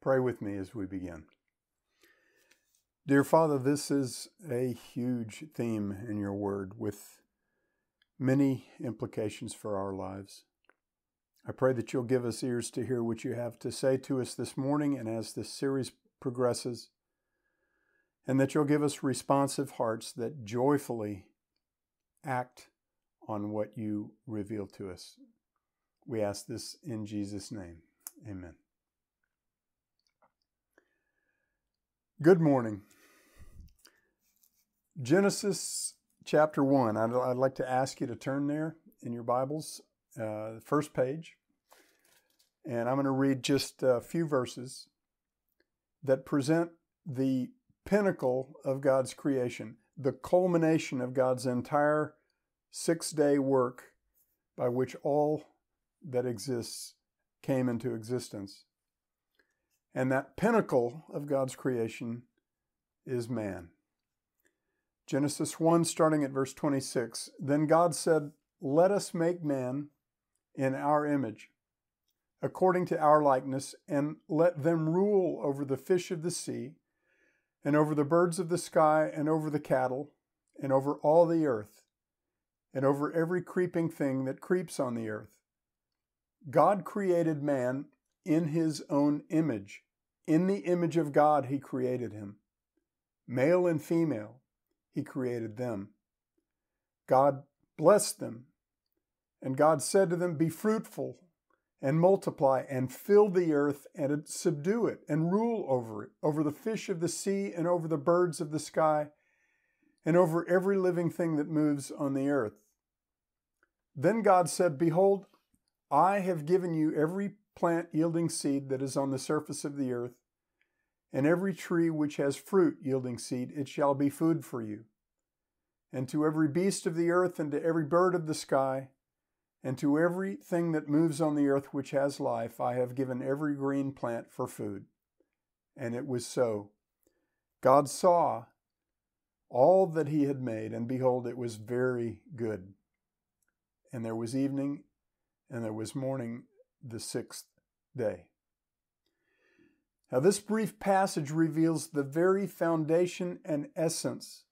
Pray with me as we begin. Dear Father, this is a huge theme in your word with many implications for our lives. I pray that you'll give us ears to hear what you have to say to us this morning and as this series progresses, and that you'll give us responsive hearts that joyfully act on what you reveal to us. We ask this in Jesus' name. Amen. Good morning. Genesis chapter 1. I'd, I'd, like to ask you to turn there in your Bibles, uh, the first page. And I'm going to read just a few verses that present the pinnacle of God's creation, the culmination of God's entire six day work by which all that exists came into existence. And that pinnacle of God's creation is man. Genesis 1, starting at verse 26. Then God said, Let us make man in our image, according to our likeness, and let them rule over the fish of the sea, and over the birds of the sky, and over the cattle, and over all the earth, and over every creeping thing that creeps on the earth. God created man in his own image. In the image of God, he created him. Male and female, he created them. God blessed them. And God said to them, Be fruitful and multiply and fill the earth and subdue it and rule over it, over the fish of the sea and over the birds of the sky and over every living thing that moves on the earth. Then God said, Behold, I have given you every plant yielding seed that is on the surface of the earth, and every tree which has fruit yielding seed, it shall be food for you. And to every beast of the earth, and to every bird of the sky, and to every thing that moves on the earth which has life, I have given every green plant for food. And it was so. God saw all that he had made, and behold, it was very good. And there was evening, and there was morning the sixth day. Now, this brief passage reveals the very foundation and essence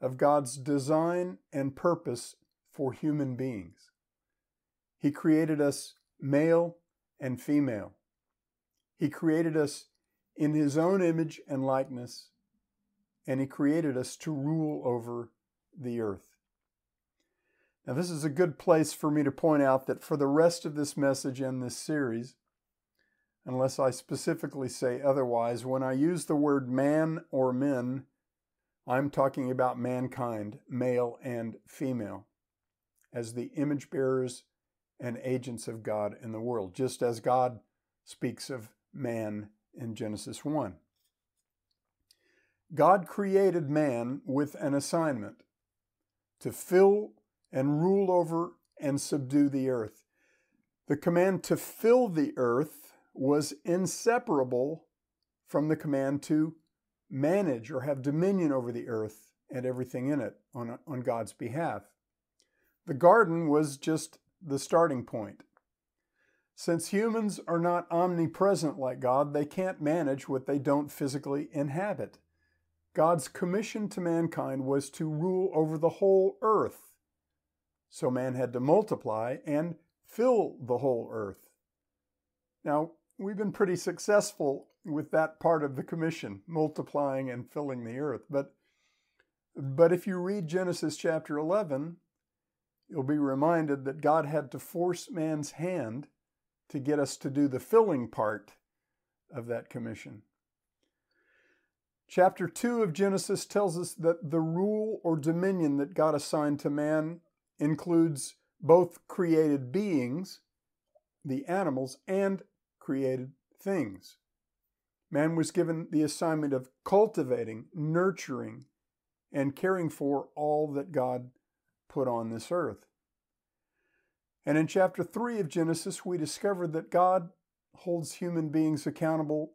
of God's design and purpose for human beings. He created us male and female. He created us in His own image and likeness, and He created us to rule over the earth. Now, this is a good place for me to point out that for the rest of this message and this series, unless I specifically say otherwise, when I use the word man or men, I'm talking about mankind, male and female, as the image bearers and agents of God in the world, just as God speaks of man in Genesis 1. God created man with an assignment to fill and rule over and subdue the earth. The command to fill the earth was inseparable from the command to manage or have dominion over the earth and everything in it on, on God's behalf. The garden was just the starting point. Since humans are not omnipresent like God, they can't manage what they don't physically inhabit. God's commission to mankind was to rule over the whole earth so man had to multiply and fill the whole earth. Now, we've been pretty successful with that part of the commission, multiplying and filling the earth. But, but if you read Genesis chapter 11, you'll be reminded that God had to force man's hand to get us to do the filling part of that commission. Chapter 2 of Genesis tells us that the rule or dominion that God assigned to man includes both created beings, the animals, and created things. Man was given the assignment of cultivating, nurturing, and caring for all that God put on this earth. And in chapter 3 of Genesis, we discover that God holds human beings accountable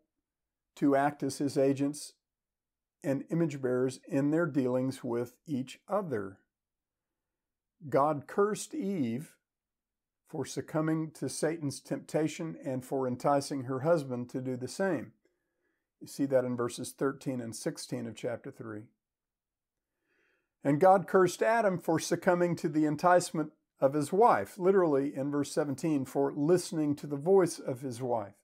to act as his agents and image bearers in their dealings with each other. God cursed Eve for succumbing to Satan's temptation and for enticing her husband to do the same. You see that in verses 13 and 16 of chapter 3. And God cursed Adam for succumbing to the enticement of his wife, literally in verse 17, for listening to the voice of his wife.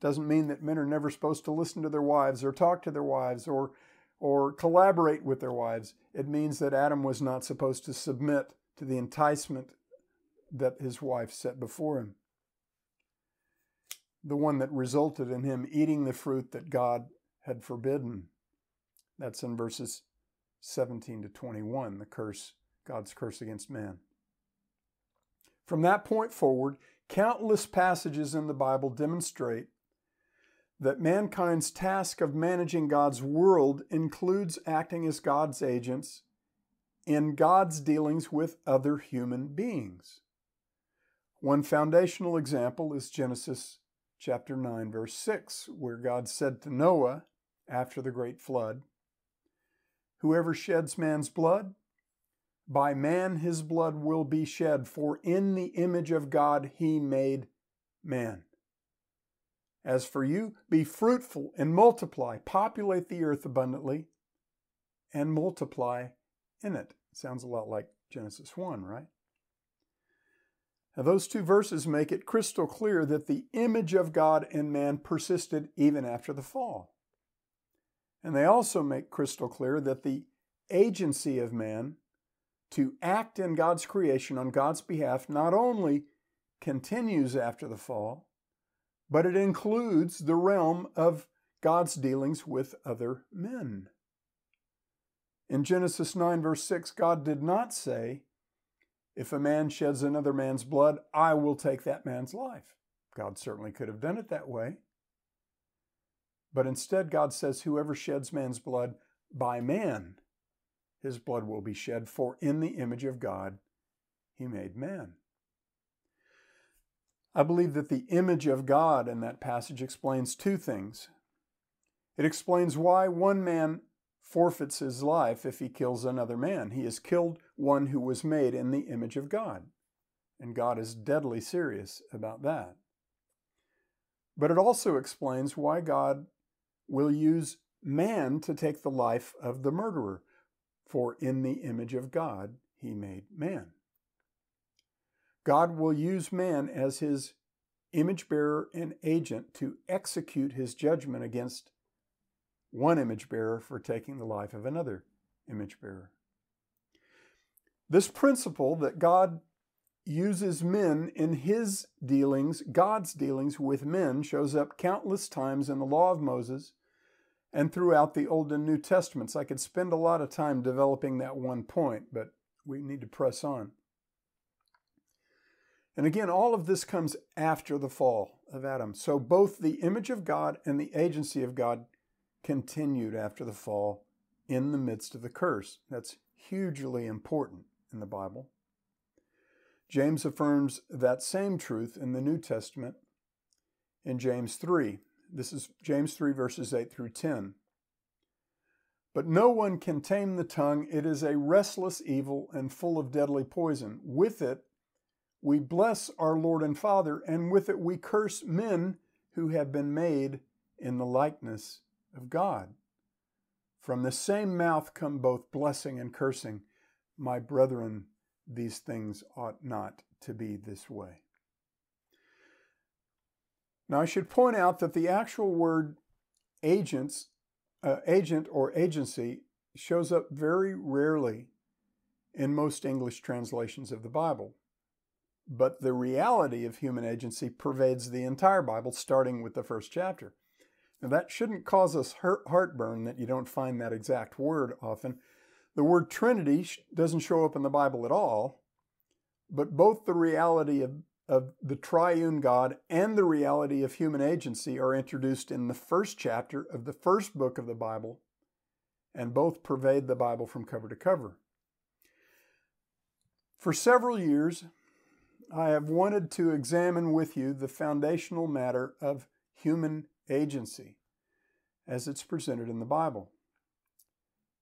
Doesn't mean that men are never supposed to listen to their wives or talk to their wives or, or collaborate with their wives. It means that Adam was not supposed to submit to the enticement that his wife set before him. The one that resulted in him eating the fruit that God had forbidden. That's in verses 17 to 21, the curse, God's curse against man. From that point forward, countless passages in the Bible demonstrate that mankind's task of managing God's world includes acting as God's agents in God's dealings with other human beings. One foundational example is Genesis chapter 9, verse 6, where God said to Noah after the great flood, Whoever sheds man's blood, by man his blood will be shed, for in the image of God he made man. As for you, be fruitful and multiply, populate the earth abundantly, and multiply in it. Sounds a lot like Genesis 1, right? Now, those two verses make it crystal clear that the image of God in man persisted even after the fall. And they also make crystal clear that the agency of man to act in God's creation on God's behalf not only continues after the fall, but it includes the realm of God's dealings with other men. In Genesis 9, verse 6, God did not say, If a man sheds another man's blood, I will take that man's life. God certainly could have done it that way. But instead, God says, Whoever sheds man's blood by man, his blood will be shed, for in the image of God he made man. I believe that the image of God in that passage explains two things. It explains why one man forfeits his life if he kills another man. He has killed one who was made in the image of God. And God is deadly serious about that. But it also explains why God will use man to take the life of the murderer, for in the image of God he made man. God will use man as his image bearer and agent to execute his judgment against one image bearer for taking the life of another image bearer. This principle that God uses men in his dealings, God's dealings with men, shows up countless times in the law of Moses and throughout the Old and New Testaments. I could spend a lot of time developing that one point, but we need to press on. And again, all of this comes after the fall of Adam. So both the image of God and the agency of God continued after the fall in the midst of the curse. That's hugely important in the Bible. James affirms that same truth in the New Testament in James 3. This is James 3, verses 8 through 10. But no one can tame the tongue. It is a restless evil and full of deadly poison. With it, we bless our Lord and Father, and with it we curse men who have been made in the likeness of God. From the same mouth come both blessing and cursing. My brethren, these things ought not to be this way. Now, I should point out that the actual word agents, uh, agent or agency shows up very rarely in most English translations of the Bible. But the reality of human agency pervades the entire Bible, starting with the first chapter. Now, that shouldn't cause us heartburn that you don't find that exact word often. The word Trinity doesn't show up in the Bible at all, but both the reality of, of the triune God and the reality of human agency are introduced in the first chapter of the first book of the Bible, and both pervade the Bible from cover to cover. For several years, I have wanted to examine with you the foundational matter of human agency as it's presented in the Bible.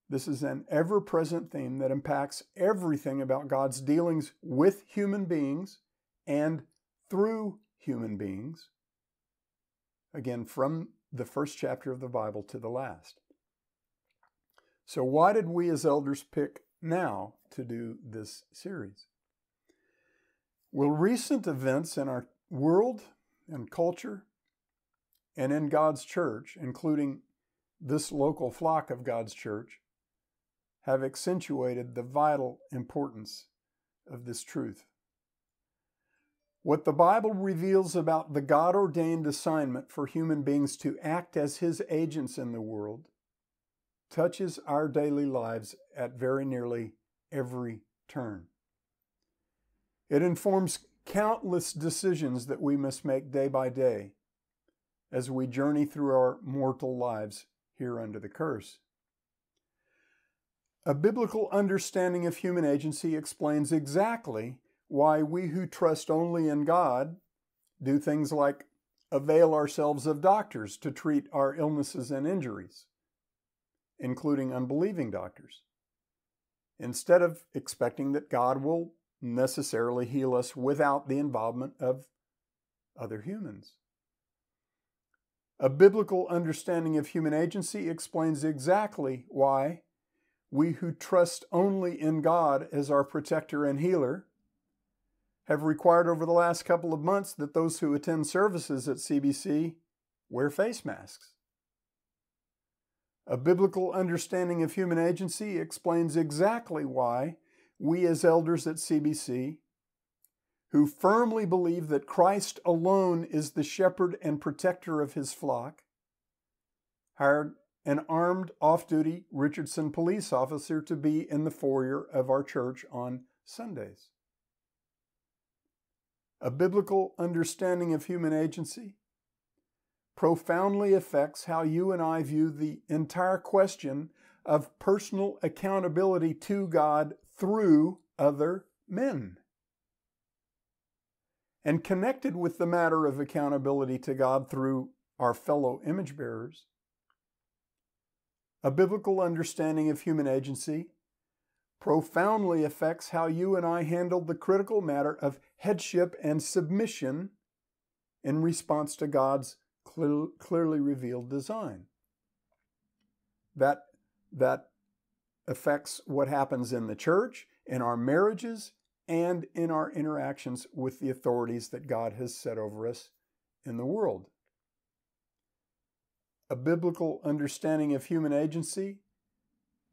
This is an ever present theme that impacts everything about God's dealings with human beings and through human beings. Again, from the first chapter of the Bible to the last. So, why did we as elders pick now to do this series? Well, recent events in our world and culture and in God's church, including this local flock of God's church, have accentuated the vital importance of this truth. What the Bible reveals about the God ordained assignment for human beings to act as His agents in the world touches our daily lives at very nearly every turn. It informs countless decisions that we must make day by day as we journey through our mortal lives here under the curse. A biblical understanding of human agency explains exactly why we who trust only in God do things like avail ourselves of doctors to treat our illnesses and injuries, including unbelieving doctors, instead of expecting that God will necessarily heal us without the involvement of other humans. A biblical understanding of human agency explains exactly why we who trust only in God as our protector and healer have required over the last couple of months that those who attend services at CBC wear face masks. A biblical understanding of human agency explains exactly why we as elders at CBC, who firmly believe that Christ alone is the shepherd and protector of his flock, hired an armed off duty Richardson police officer to be in the foyer of our church on Sundays. A biblical understanding of human agency profoundly affects how you and I view the entire question of personal accountability to God through other men. And connected with the matter of accountability to God through our fellow image bearers, a biblical understanding of human agency profoundly affects how you and I handle the critical matter of headship and submission in response to God's clear, clearly revealed design. That, that affects what happens in the church, in our marriages, and in our interactions with the authorities that God has set over us in the world. A biblical understanding of human agency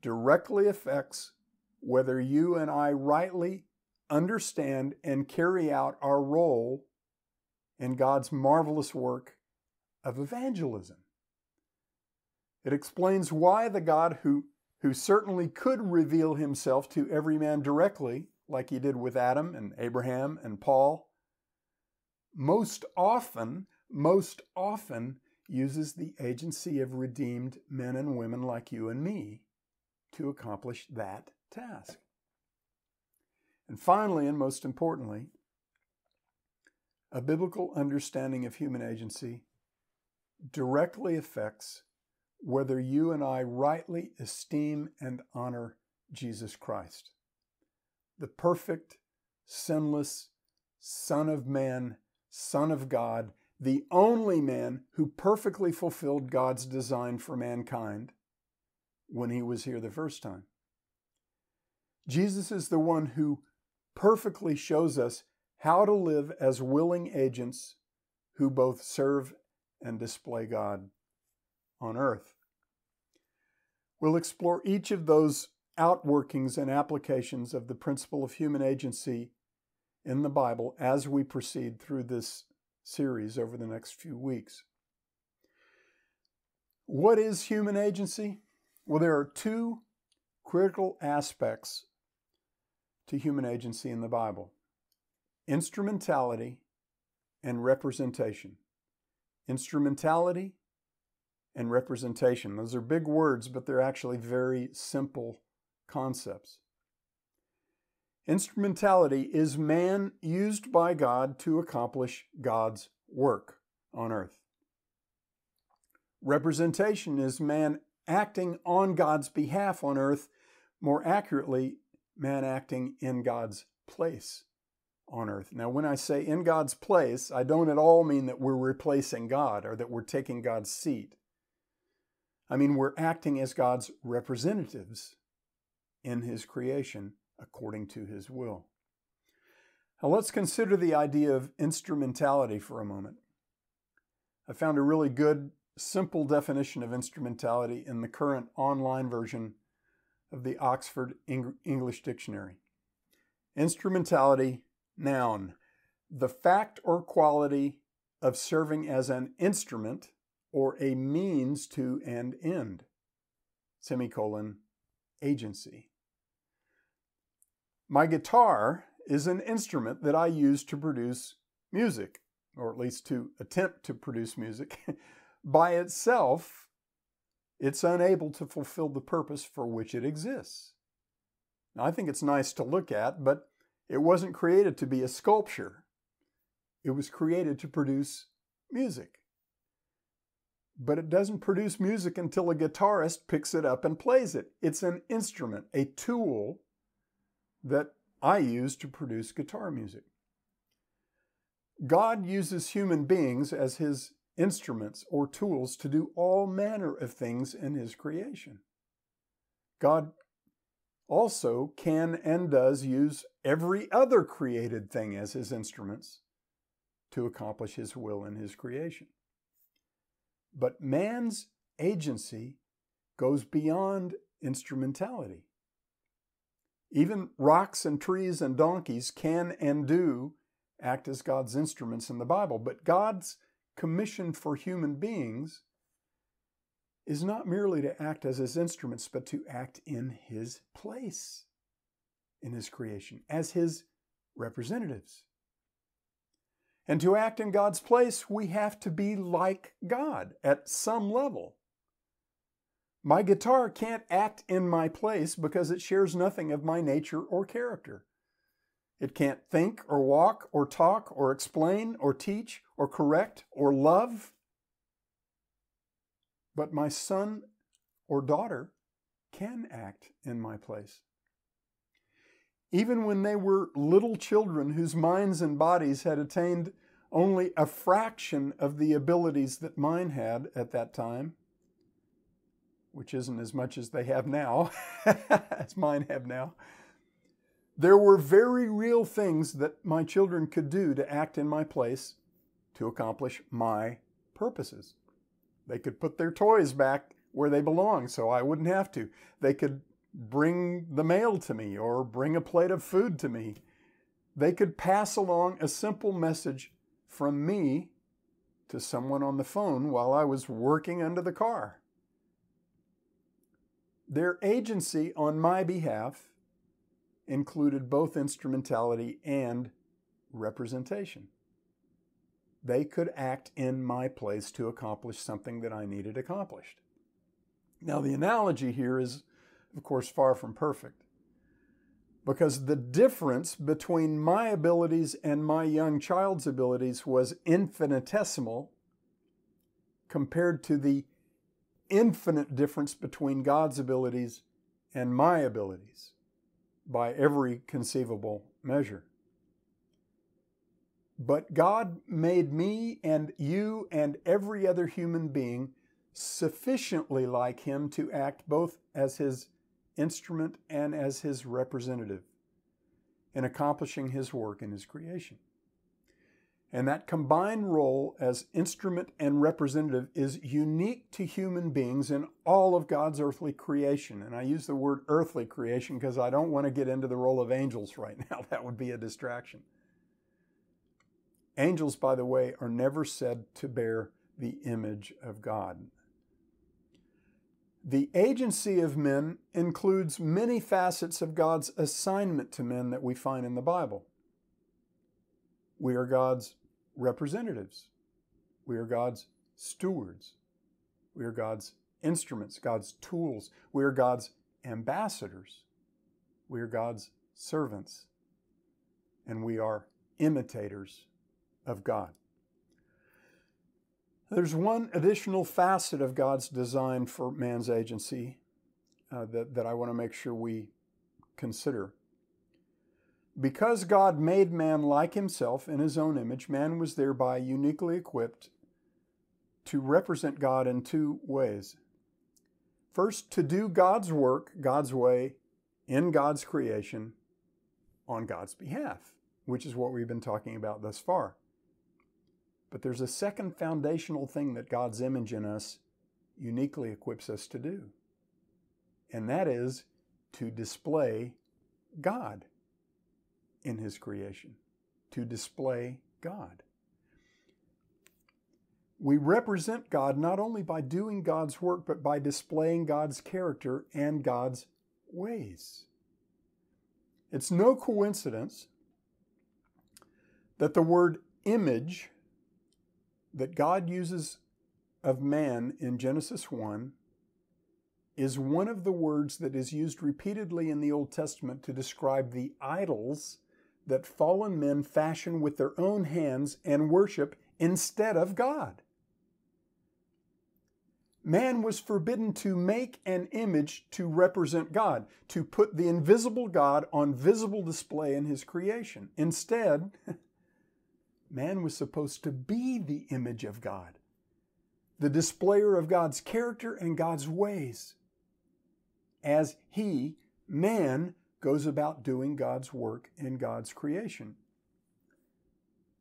directly affects whether you and I rightly understand and carry out our role in God's marvelous work of evangelism. It explains why the God who who certainly could reveal himself to every man directly, like he did with Adam and Abraham and Paul, most often, most often uses the agency of redeemed men and women like you and me to accomplish that task. And finally, and most importantly, a biblical understanding of human agency directly affects whether you and I rightly esteem and honor Jesus Christ, the perfect, sinless Son of Man, Son of God, the only man who perfectly fulfilled God's design for mankind when he was here the first time. Jesus is the one who perfectly shows us how to live as willing agents who both serve and display God on earth. We'll explore each of those outworkings and applications of the principle of human agency in the Bible as we proceed through this series over the next few weeks. What is human agency? Well, there are two critical aspects to human agency in the Bible instrumentality and representation. Instrumentality and representation. Those are big words, but they're actually very simple concepts. Instrumentality is man used by God to accomplish God's work on earth. Representation is man acting on God's behalf on earth, more accurately, man acting in God's place on earth. Now, when I say in God's place, I don't at all mean that we're replacing God or that we're taking God's seat. I mean, we're acting as God's representatives in His creation according to His will. Now, let's consider the idea of instrumentality for a moment. I found a really good, simple definition of instrumentality in the current online version of the Oxford English Dictionary. Instrumentality, noun, the fact or quality of serving as an instrument or a means to an end, semicolon, agency. My guitar is an instrument that I use to produce music, or at least to attempt to produce music. By itself, it's unable to fulfill the purpose for which it exists. Now, I think it's nice to look at, but it wasn't created to be a sculpture. It was created to produce music. But it doesn't produce music until a guitarist picks it up and plays it. It's an instrument, a tool that I use to produce guitar music. God uses human beings as his instruments or tools to do all manner of things in his creation. God also can and does use every other created thing as his instruments to accomplish his will in his creation. But man's agency goes beyond instrumentality. Even rocks and trees and donkeys can and do act as God's instruments in the Bible, but God's commission for human beings is not merely to act as his instruments, but to act in his place in his creation, as his representatives. And to act in God's place, we have to be like God at some level. My guitar can't act in my place because it shares nothing of my nature or character. It can't think or walk or talk or explain or teach or correct or love. But my son or daughter can act in my place. Even when they were little children whose minds and bodies had attained only a fraction of the abilities that mine had at that time, which isn't as much as they have now, as mine have now. There were very real things that my children could do to act in my place to accomplish my purposes. They could put their toys back where they belong so I wouldn't have to. They could bring the mail to me or bring a plate of food to me. They could pass along a simple message from me to someone on the phone while I was working under the car. Their agency on my behalf included both instrumentality and representation. They could act in my place to accomplish something that I needed accomplished. Now, the analogy here is, of course, far from perfect because the difference between my abilities and my young child's abilities was infinitesimal compared to the infinite difference between God's abilities and my abilities by every conceivable measure. But God made me and you and every other human being sufficiently like Him to act both as His instrument and as His representative in accomplishing His work in His creation. And that combined role as instrument and representative is unique to human beings in all of God's earthly creation. And I use the word earthly creation because I don't want to get into the role of angels right now. That would be a distraction. Angels, by the way, are never said to bear the image of God. The agency of men includes many facets of God's assignment to men that we find in the Bible. We are God's representatives. We are God's stewards. We are God's instruments, God's tools. We are God's ambassadors. We are God's servants. And we are imitators of God. There's one additional facet of God's design for man's agency uh, that, that I want to make sure we consider. Because God made man like himself in his own image, man was thereby uniquely equipped to represent God in two ways. First, to do God's work God's way in God's creation on God's behalf, which is what we've been talking about thus far. But there's a second foundational thing that God's image in us uniquely equips us to do, and that is to display God in His creation, to display God. We represent God not only by doing God's work, but by displaying God's character and God's ways. It's no coincidence that the word image that God uses of man in Genesis 1 is one of the words that is used repeatedly in the Old Testament to describe the idols that fallen men fashion with their own hands and worship instead of God. Man was forbidden to make an image to represent God, to put the invisible God on visible display in his creation. Instead, man was supposed to be the image of God, the displayer of God's character and God's ways, as he, man, goes about doing God's work in God's creation.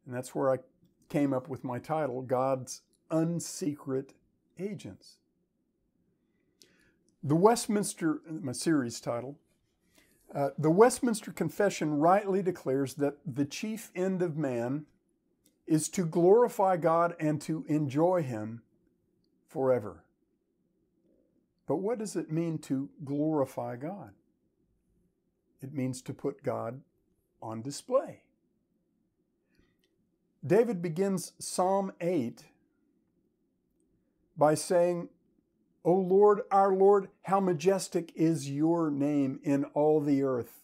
And that's where I came up with my title, God's Unsecret Agents. The Westminster, my series title, uh, the Westminster Confession rightly declares that the chief end of man is to glorify God and to enjoy Him forever. But what does it mean to glorify God? It means to put God on display. David begins Psalm 8 by saying, O Lord, our Lord, how majestic is your name in all the earth,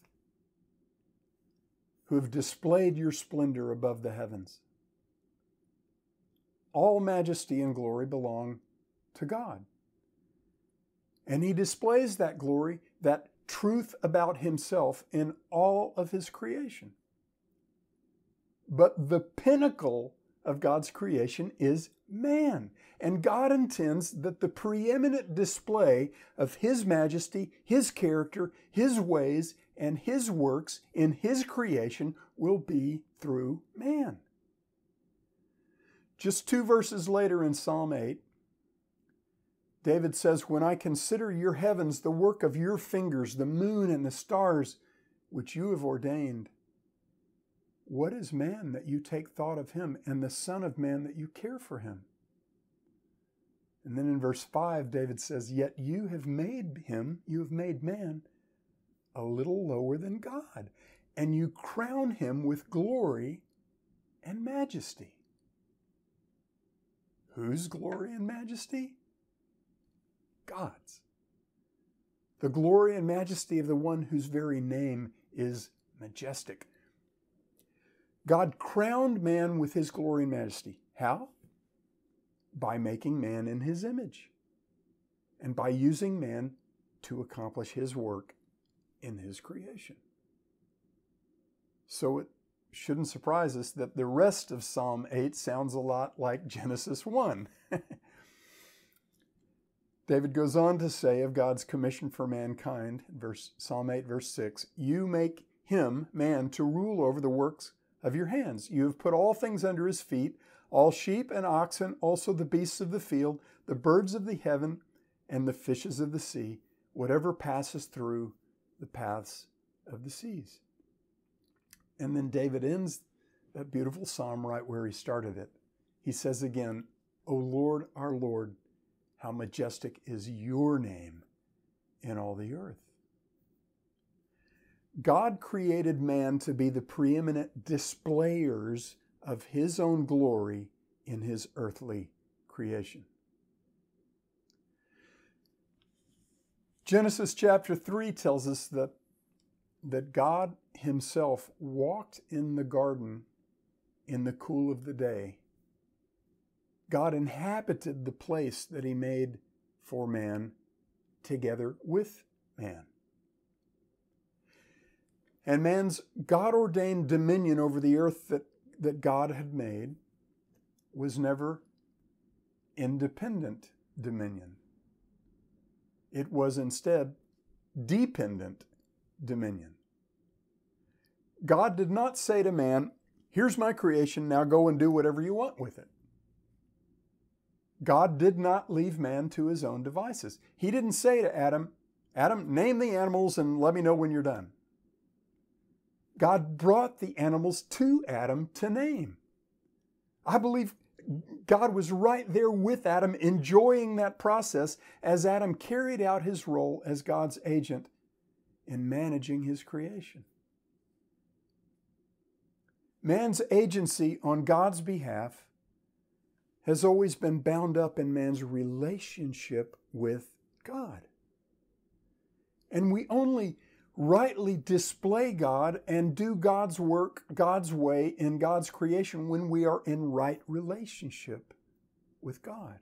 who have displayed your splendor above the heavens. All majesty and glory belong to God. And he displays that glory, that truth about himself in all of his creation. But the pinnacle of God's creation is man. And God intends that the preeminent display of His majesty, His character, His ways, and His works in His creation will be through man. Just two verses later in Psalm 8, David says, When I consider your heavens, the work of your fingers, the moon and the stars which you have ordained, what is man that you take thought of him, and the Son of Man that you care for him? And then in verse 5, David says, Yet you have made him, you have made man, a little lower than God, and you crown him with glory and majesty. Whose glory and majesty? God's. The glory and majesty of the one whose very name is majestic. God crowned man with his glory and majesty. How? By making man in his image and by using man to accomplish his work in his creation. So it shouldn't surprise us that the rest of Psalm 8 sounds a lot like Genesis 1. David goes on to say of God's commission for mankind, verse Psalm 8 verse 6, you make him man to rule over the works of your hands. You have put all things under his feet, all sheep and oxen, also the beasts of the field, the birds of the heaven, and the fishes of the sea, whatever passes through the paths of the seas. And then David ends that beautiful psalm right where he started it. He says again, O Lord, our Lord, how majestic is your name in all the earth. God created man to be the preeminent displayers of his own glory in his earthly creation. Genesis chapter 3 tells us that, that God himself walked in the garden in the cool of the day. God inhabited the place that he made for man together with man. And man's God ordained dominion over the earth that, that God had made was never independent dominion. It was instead dependent dominion. God did not say to man, Here's my creation, now go and do whatever you want with it. God did not leave man to his own devices. He didn't say to Adam, Adam, name the animals and let me know when you're done. God brought the animals to Adam to name. I believe God was right there with Adam, enjoying that process as Adam carried out his role as God's agent in managing his creation. Man's agency on God's behalf has always been bound up in man's relationship with God. And we only rightly display God and do God's work God's way in God's creation when we are in right relationship with God.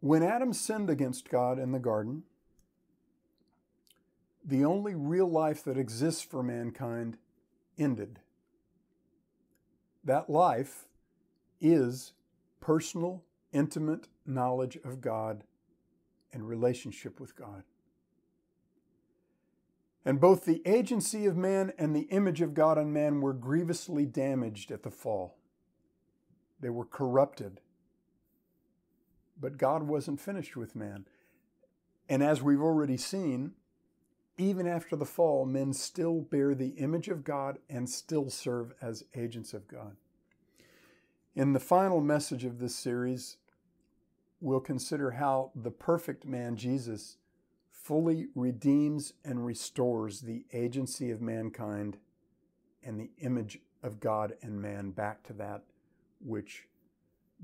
When Adam sinned against God in the garden, the only real life that exists for mankind ended. That life is personal, intimate knowledge of God and relationship with God. And both the agency of man and the image of God on man were grievously damaged at the fall. They were corrupted. But God wasn't finished with man. And as we've already seen, even after the fall, men still bear the image of God and still serve as agents of God. In the final message of this series, we'll consider how the perfect man, Jesus, fully redeems and restores the agency of mankind and the image of God and man back to that which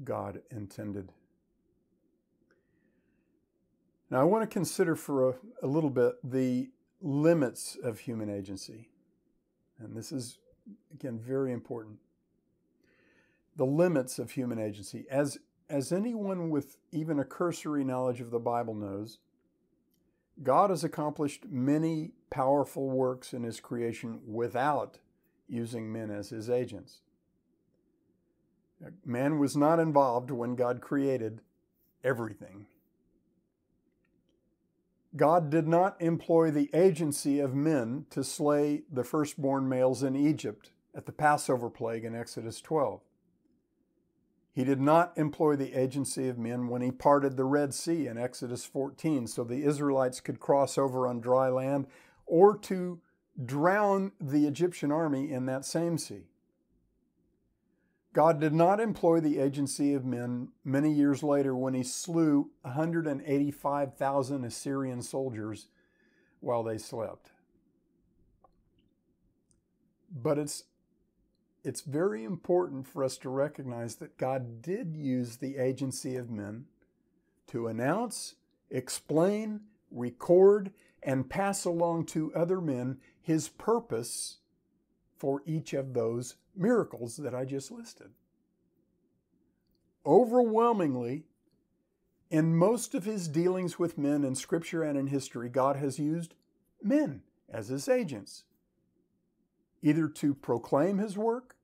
God intended. Now, I want to consider for a, a, little bit the limits of human agency. And this is, again, very important. The limits of human agency. As as anyone with even a cursory knowledge of the Bible knows, God has accomplished many powerful works in His creation without using men as His agents. Man was not involved when God created everything. God did not employ the agency of men to slay the firstborn males in Egypt at the Passover plague in Exodus 12. He did not employ the agency of men when he parted the Red Sea in Exodus 14 so the Israelites could cross over on dry land or to drown the Egyptian army in that same sea. God did not employ the agency of men many years later when he slew 185,000 Assyrian soldiers while they slept. But it's it's very important for us to recognize that God did use the agency of men to announce, explain, record, and pass along to other men his purpose for each of those miracles that I just listed. Overwhelmingly, in most of his dealings with men in Scripture and in history, God has used men as his agents, either to proclaim his work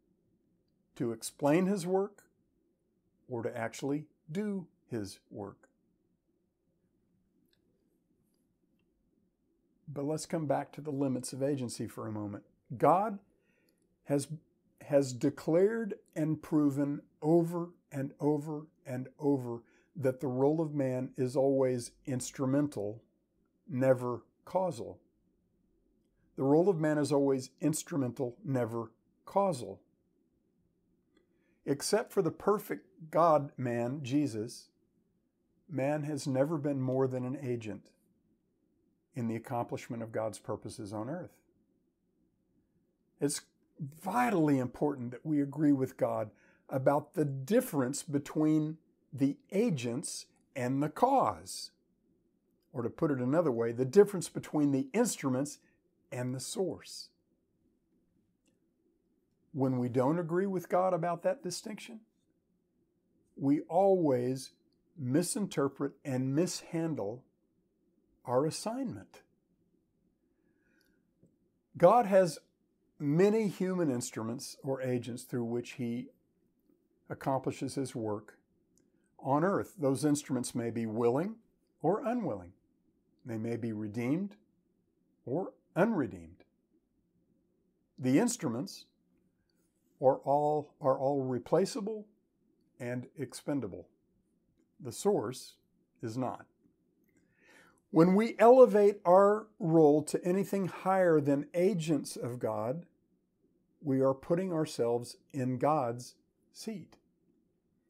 to explain his work or to actually do his work. But let's come back to the limits of agency for a moment. God has, has declared and proven over and over and over that the role of man is always instrumental, never causal. The role of man is always instrumental, never causal. Except for the perfect God man, Jesus, man has never been more than an agent in the accomplishment of God's purposes on earth. It's vitally important that we agree with God about the difference between the agents and the cause. Or to put it another way, the difference between the instruments and the source when we don't agree with God about that distinction, we always misinterpret and mishandle our assignment. God has many human instruments or agents through which He accomplishes His work on earth. Those instruments may be willing or unwilling, they may be redeemed or unredeemed. The instruments are all, are all replaceable and expendable. The source is not. When we elevate our role to anything higher than agents of God, we are putting ourselves in God's seat.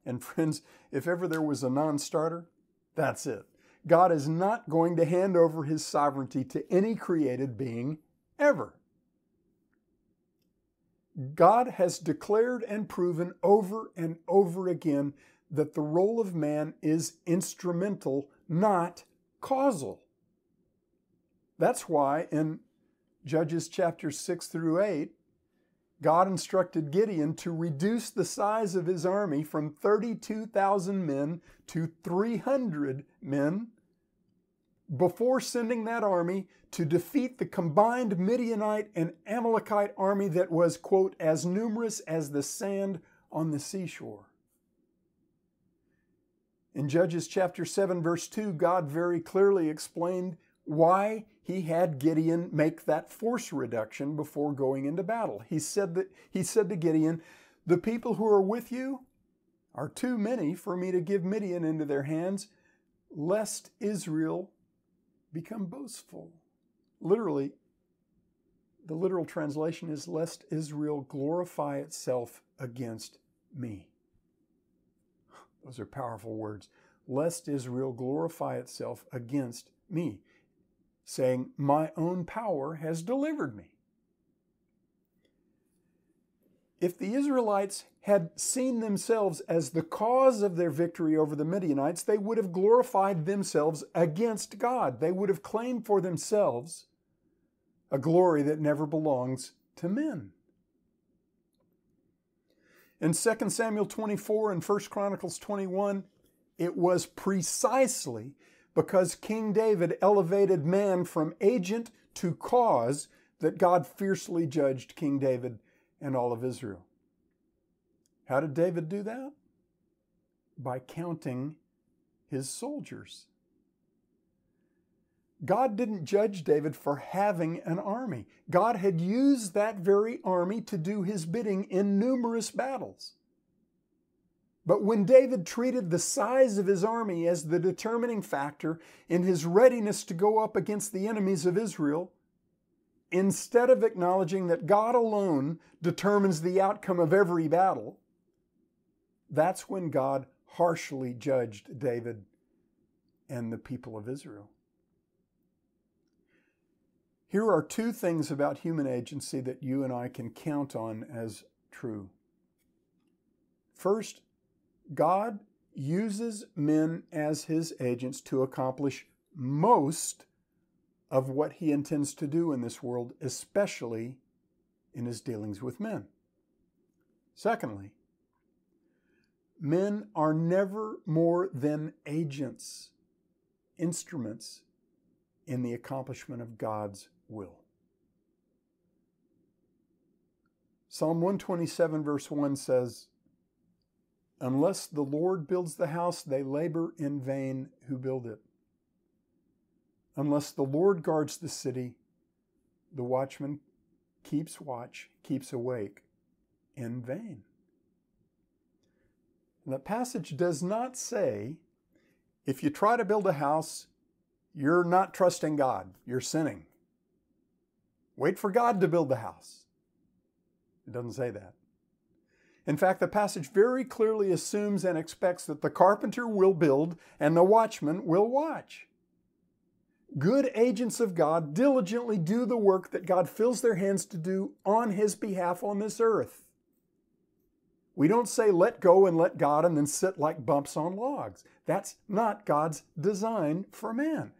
And friends, if ever there was a non starter, that's it. God is not going to hand over his sovereignty to any created being ever. God has declared and proven over and over again that the role of man is instrumental, not causal. That's why in Judges chapter 6 through 8, God instructed Gideon to reduce the size of his army from 32,000 men to 300 men before sending that army to defeat the combined Midianite and Amalekite army that was, quote, as numerous as the sand on the seashore. In Judges chapter 7, verse 2, God very clearly explained why he had Gideon make that force reduction before going into battle. He said that he said to Gideon, "The people who are with you are too many for me to give Midian into their hands, lest Israel become boastful." Literally, the literal translation is lest Israel glorify itself against me. Those are powerful words. Lest Israel glorify itself against me saying, My own power has delivered me. If the Israelites had seen themselves as the cause of their victory over the Midianites, they would have glorified themselves against God. They would have claimed for themselves a glory that never belongs to men. In 2 Samuel 24 and 1 Chronicles 21, it was precisely because King David elevated man from agent to cause that God fiercely judged King David and all of Israel. How did David do that? By counting his soldiers. God didn't judge David for having an army. God had used that very army to do his bidding in numerous battles. But when David treated the size of his army as the determining factor in his readiness to go up against the enemies of Israel, instead of acknowledging that God alone determines the outcome of every battle, that's when God harshly judged David and the people of Israel. Here are two things about human agency that you and I can count on as true. First, God uses men as his agents to accomplish most of what he intends to do in this world, especially in his dealings with men. Secondly, men are never more than agents, instruments in the accomplishment of God's will. Psalm 127, verse 1 says, Unless the Lord builds the house, they labor in vain who build it. Unless the Lord guards the city, the watchman keeps watch, keeps awake in vain. The passage does not say if you try to build a house, you're not trusting God, you're sinning. Wait for God to build the house. It doesn't say that. In fact, the passage very clearly assumes and expects that the carpenter will build and the watchman will watch. Good agents of God diligently do the work that God fills their hands to do on His behalf on this earth. We don't say let go and let God and then sit like bumps on logs. That's not God's design for man.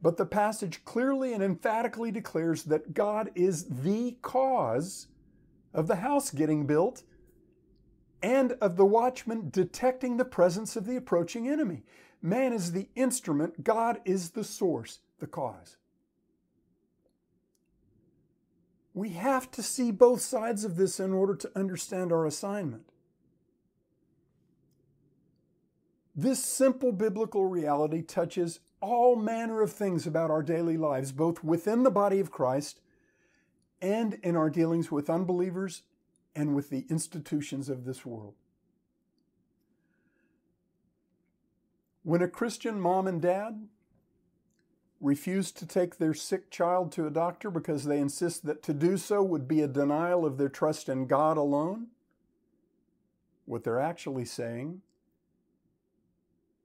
But the passage clearly and emphatically declares that God is the cause of the house getting built, and of the watchman detecting the presence of the approaching enemy. Man is the instrument, God is the source, the cause. We have to see both sides of this in order to understand our assignment. This simple biblical reality touches all manner of things about our daily lives, both within the body of Christ and in our dealings with unbelievers and with the institutions of this world. When a Christian mom and dad refuse to take their sick child to a doctor because they insist that to do so would be a denial of their trust in God alone, what they're actually saying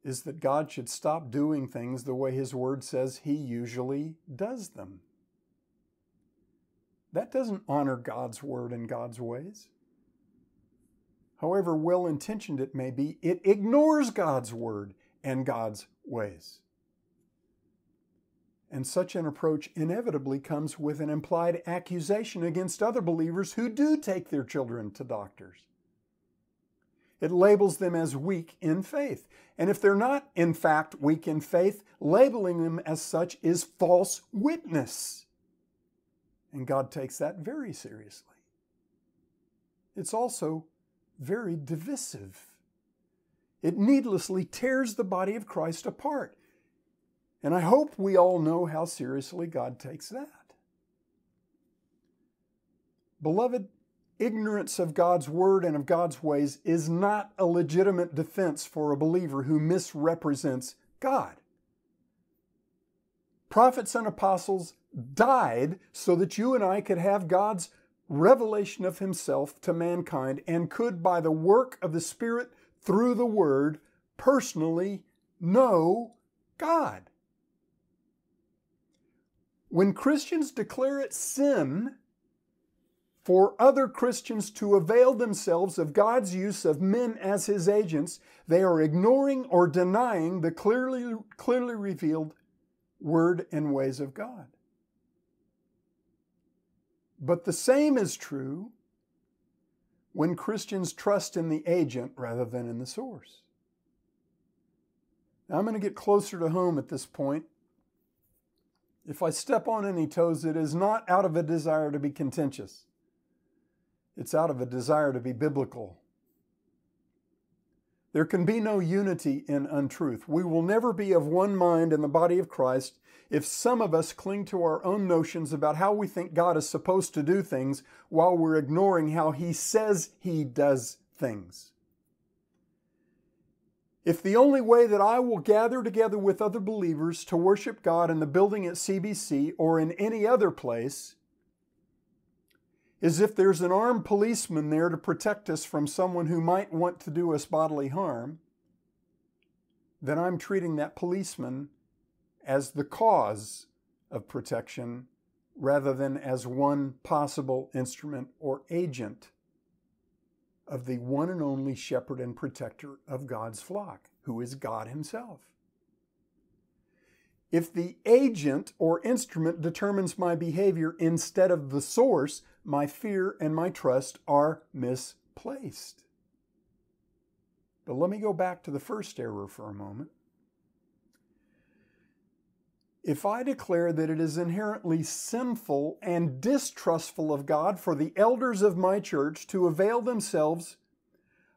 is that God should stop doing things the way His Word says He usually does them. That doesn't honor God's Word and God's ways. However well intentioned it may be, it ignores God's Word and God's ways. And such an approach inevitably comes with an implied accusation against other believers who do take their children to doctors. It labels them as weak in faith. And if they're not, in fact, weak in faith, labeling them as such is false witness. And God takes that very seriously. It's also very divisive. It needlessly tears the body of Christ apart and I hope we all know how seriously God takes that. Beloved, ignorance of God's word and of God's ways is not a legitimate defense for a believer who misrepresents God. Prophets and apostles died so that you and I could have God's revelation of Himself to mankind and could, by the work of the Spirit through the Word, personally know God. When Christians declare it sin for other Christians to avail themselves of God's use of men as his agents, they are ignoring or denying the clearly, clearly revealed word and ways of God. But the same is true when Christians trust in the agent rather than in the source. Now, I'm going to get closer to home at this point if I step on any toes, it is not out of a desire to be contentious. It's out of a desire to be biblical. There can be no unity in untruth. We will never be of one mind in the body of Christ if some of us cling to our own notions about how we think God is supposed to do things while we're ignoring how He says He does things. If the only way that I will gather together with other believers to worship God in the building at CBC or in any other place is if there's an armed policeman there to protect us from someone who might want to do us bodily harm, then I'm treating that policeman as the cause of protection rather than as one possible instrument or agent of the one and only shepherd and protector of God's flock, who is God Himself. If the agent or instrument determines my behavior instead of the source, my fear and my trust are misplaced. But let me go back to the first error for a moment. If I declare that it is inherently sinful and distrustful of God for the elders of my church to avail themselves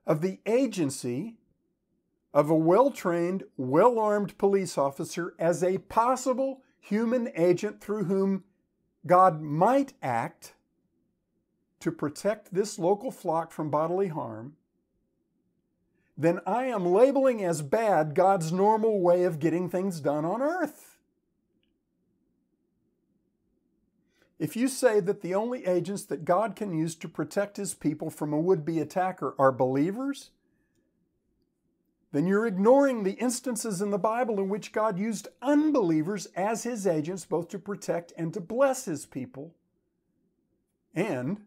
of the agency of a well trained, well armed police officer as a possible human agent through whom God might act to protect this local flock from bodily harm, then I am labeling as bad God's normal way of getting things done on earth. If you say that the only agents that God can use to protect his people from a would be attacker are believers, then you're ignoring the instances in the Bible in which God used unbelievers as his agents both to protect and to bless his people and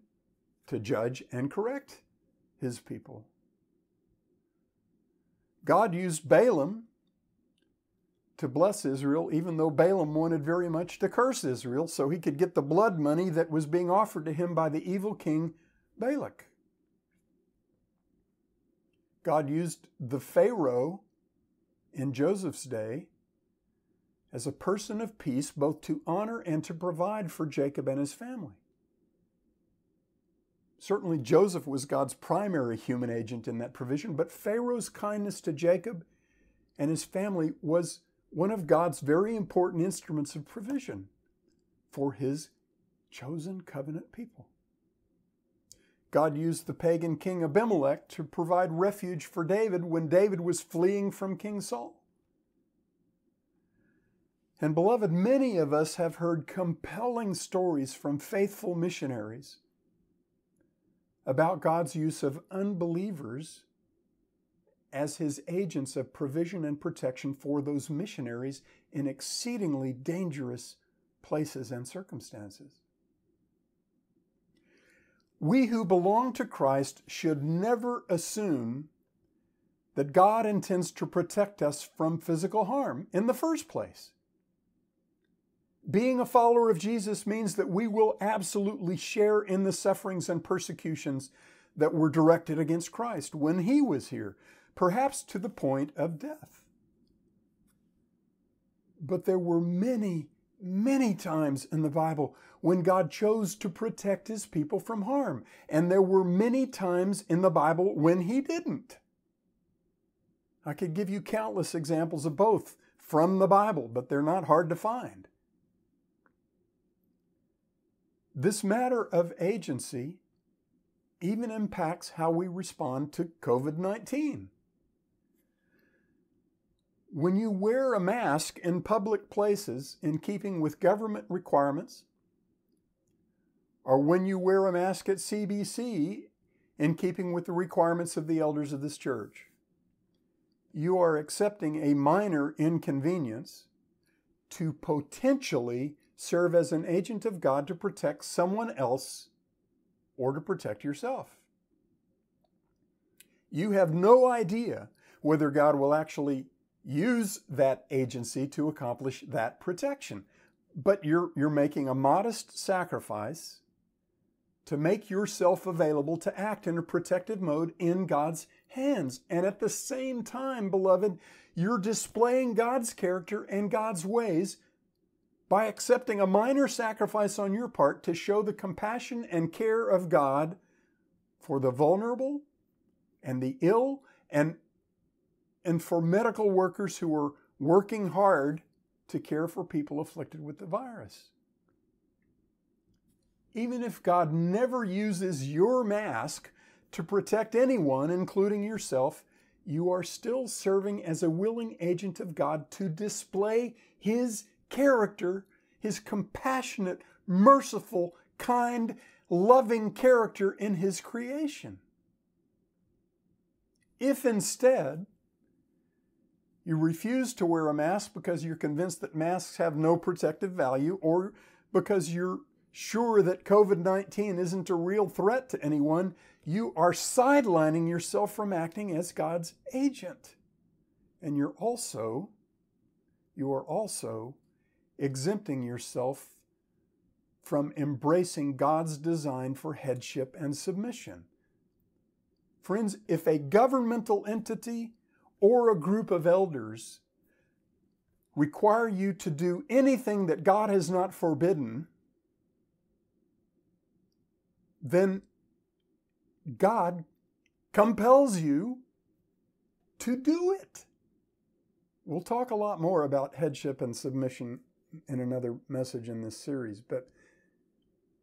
to judge and correct his people. God used Balaam to bless Israel, even though Balaam wanted very much to curse Israel so he could get the blood money that was being offered to him by the evil king Balak. God used the Pharaoh in Joseph's day as a person of peace, both to honor and to provide for Jacob and his family. Certainly, Joseph was God's primary human agent in that provision, but Pharaoh's kindness to Jacob and his family was one of God's very important instruments of provision for his chosen covenant people. God used the pagan king Abimelech to provide refuge for David when David was fleeing from King Saul. And beloved, many of us have heard compelling stories from faithful missionaries about God's use of unbelievers as his agents of provision and protection for those missionaries in exceedingly dangerous places and circumstances. We who belong to Christ should never assume that God intends to protect us from physical harm in the first place. Being a follower of Jesus means that we will absolutely share in the sufferings and persecutions that were directed against Christ when he was here, perhaps to the point of death. But there were many, many times in the Bible when God chose to protect his people from harm. And there were many times in the Bible when he didn't. I could give you countless examples of both from the Bible, but they're not hard to find. This matter of agency even impacts how we respond to COVID 19. When you wear a mask in public places in keeping with government requirements, or when you wear a mask at CBC in keeping with the requirements of the elders of this church. You are accepting a minor inconvenience to potentially serve as an agent of God to protect someone else or to protect yourself. You have no idea whether God will actually use that agency to accomplish that protection. But you're, you're making a modest sacrifice to make yourself available to act in a protective mode in God's hands. And at the same time, beloved, you're displaying God's character and God's ways by accepting a minor sacrifice on your part to show the compassion and care of God for the vulnerable and the ill and, and for medical workers who are working hard to care for people afflicted with the virus. Even if God never uses your mask to protect anyone, including yourself, you are still serving as a willing agent of God to display His character, His compassionate, merciful, kind, loving character in His creation. If instead you refuse to wear a mask because you're convinced that masks have no protective value or because you're sure that COVID 19 isn't a real threat to anyone, you are sidelining yourself from acting as God's agent. And you're also, you are also exempting yourself from embracing God's design for headship and submission. Friends, if a governmental entity or a group of elders require you to do anything that God has not forbidden, then God compels you to do it. We'll talk a lot more about headship and submission in another message in this series, but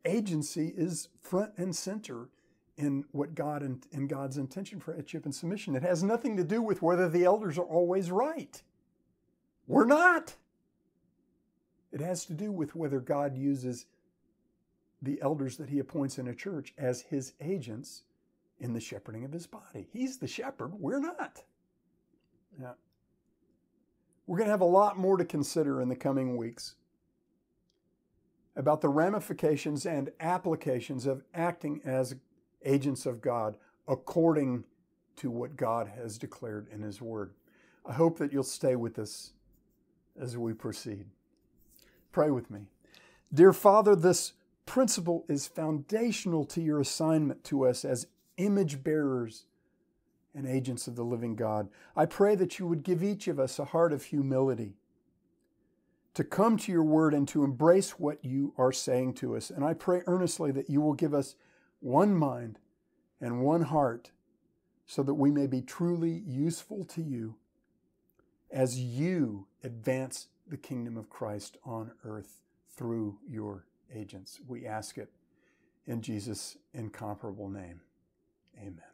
agency is front and center in what God and in God's intention for headship and submission. It has nothing to do with whether the elders are always right. We're not. It has to do with whether God uses the elders that he appoints in a church as his agents in the shepherding of his body. He's the shepherd, we're not. Yeah. We're going to have a lot more to consider in the coming weeks about the ramifications and applications of acting as agents of God according to what God has declared in His Word. I hope that you'll stay with us as we proceed. Pray with me. Dear Father, this principle is foundational to your assignment to us as image bearers and agents of the living God. I pray that you would give each of us a heart of humility to come to your word and to embrace what you are saying to us. And I pray earnestly that you will give us one mind and one heart so that we may be truly useful to you as you advance the kingdom of Christ on earth through your agents. We ask it in Jesus' incomparable name. Amen.